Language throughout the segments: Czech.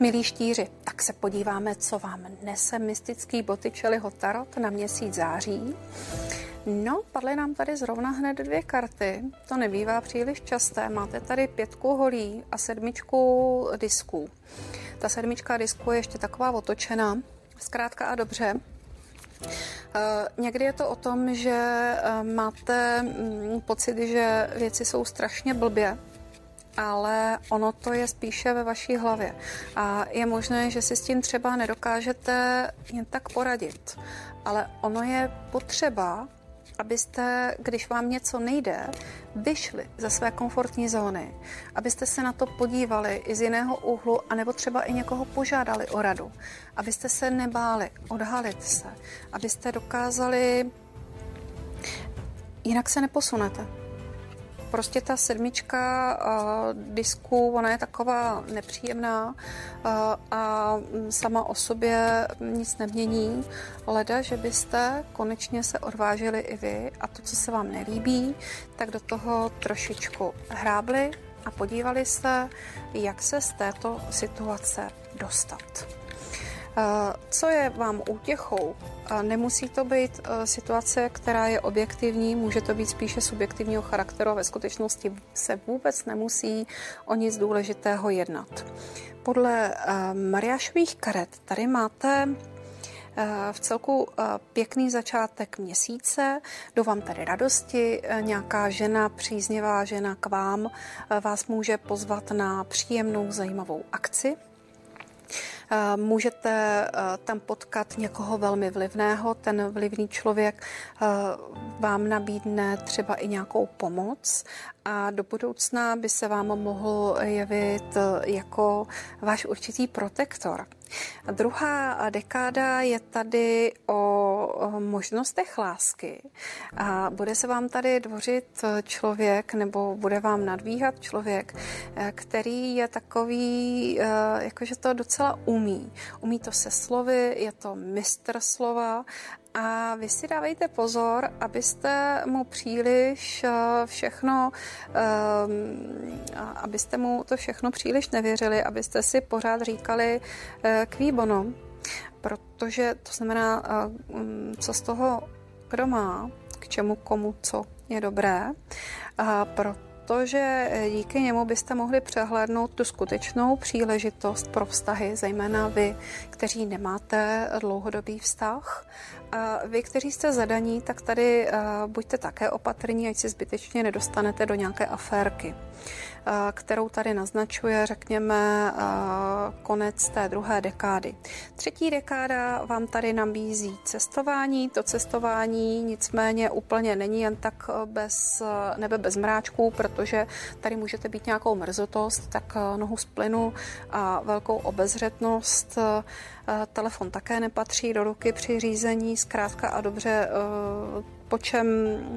Milí štíři, tak se podíváme, co vám nese mystický Botticelliho tarot na měsíc září. No, padly nám tady zrovna hned dvě karty. To nebývá příliš časté. Máte tady pětku holí a sedmičku disků. Ta sedmička disků je ještě taková otočená. Zkrátka a dobře, Eh, někdy je to o tom, že eh, máte mm, pocit, že věci jsou strašně blbě, ale ono to je spíše ve vaší hlavě. A je možné, že si s tím třeba nedokážete jen tak poradit, ale ono je potřeba abyste, když vám něco nejde, vyšli ze své komfortní zóny, abyste se na to podívali i z jiného úhlu, anebo třeba i někoho požádali o radu, abyste se nebáli odhalit se, abyste dokázali, jinak se neposunete prostě ta sedmička uh, disku, ona je taková nepříjemná uh, a sama o sobě nic nemění. Leda, že byste konečně se odvážili i vy a to, co se vám nelíbí, tak do toho trošičku hrábli a podívali se, jak se z této situace dostat. Co je vám útěchou? Nemusí to být e, situace, která je objektivní, může to být spíše subjektivního charakteru a ve skutečnosti se vůbec nemusí o nic důležitého jednat. Podle e, Mariášových karet tady máte e, v celku pěkný začátek měsíce, do vám tady radosti, nějaká žena, příznivá žena k vám vás může pozvat na příjemnou, zajímavou akci. Eh, můžete eh, tam potkat někoho velmi vlivného, ten vlivný člověk eh, vám nabídne třeba i nějakou pomoc a do budoucna by se vám mohl jevit jako váš určitý protektor. A druhá dekáda je tady o možnostech lásky. A bude se vám tady dvořit člověk, nebo bude vám nadvíhat člověk, který je takový, jakože to docela umí. Umí to se slovy, je to mistr slova a vy si dávejte pozor, abyste mu příliš eh, všechno, ehm, abyste mu to všechno příliš nevěřili, abyste si pořád říkali k eh, bono, protože to znamená, eh, mm, co z toho kdo má, k čemu komu co je dobré. A proto protože eh, díky němu byste mohli přehlédnout tu skutečnou příležitost pro vztahy, zejména vy, kteří nemáte dlouhodobý vztah. A vy, kteří jste zadaní, tak tady eh, buďte také opatrní, ať si zbytečně nedostanete do nějaké aférky. Eh, kterou tady naznačuje, řekněme, eh, konec té druhé dekády. Třetí dekáda vám tady nabízí cestování. To cestování nicméně úplně není jen tak eh, bez nebe bez mráčků, protože tady můžete být nějakou mrzotost, tak nohu z plynu a velkou obezřetnost. Telefon také nepatří do ruky při řízení, zkrátka a dobře po čem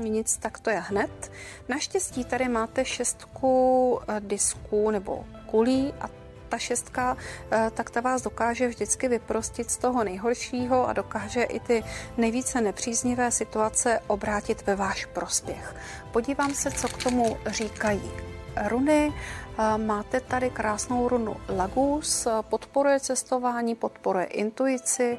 nic, tak to je hned. Naštěstí tady máte šestku eh, disků nebo kulí a ta šestka, eh, tak ta vás dokáže vždycky vyprostit z toho nejhoršího a dokáže i ty nejvíce nepříznivé situace obrátit ve váš prospěch. Podívám se, co k tomu říkají runy. Máte tady krásnou runu Lagus, podporuje cestování, podporuje intuici,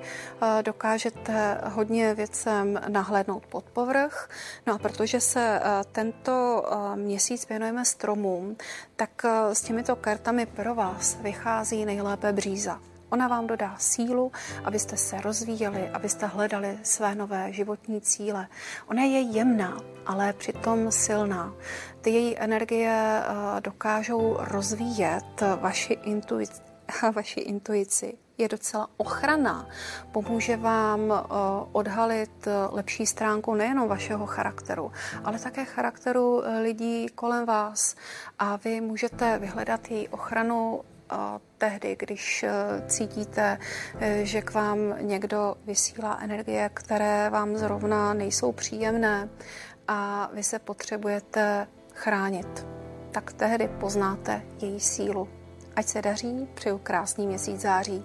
dokážete hodně věcem nahlédnout pod povrch. No a protože se tento měsíc věnujeme stromům, tak s těmito kartami pro vás vychází nejlépe bříza. Ona vám dodá sílu, abyste se rozvíjeli, abyste hledali své nové životní cíle. Ona je jemná, ale přitom silná. Ty její energie eh, dokážou rozvíjet vaši intuici, vaši intuici je docela ochrana. Pomůže vám eh, odhalit eh, lepší stránku nejenom vašeho charakteru, ale také charakteru lidí kolem vás. A vy můžete vyhledat její ochranu tehdy, když eh, cítíte, eh, že k vám někdo vysílá energie, které vám zrovna nejsou příjemné a vy se potřebujete chránit, tak tehdy poznáte její sílu. Ať se daří, přeju krásný měsíc září.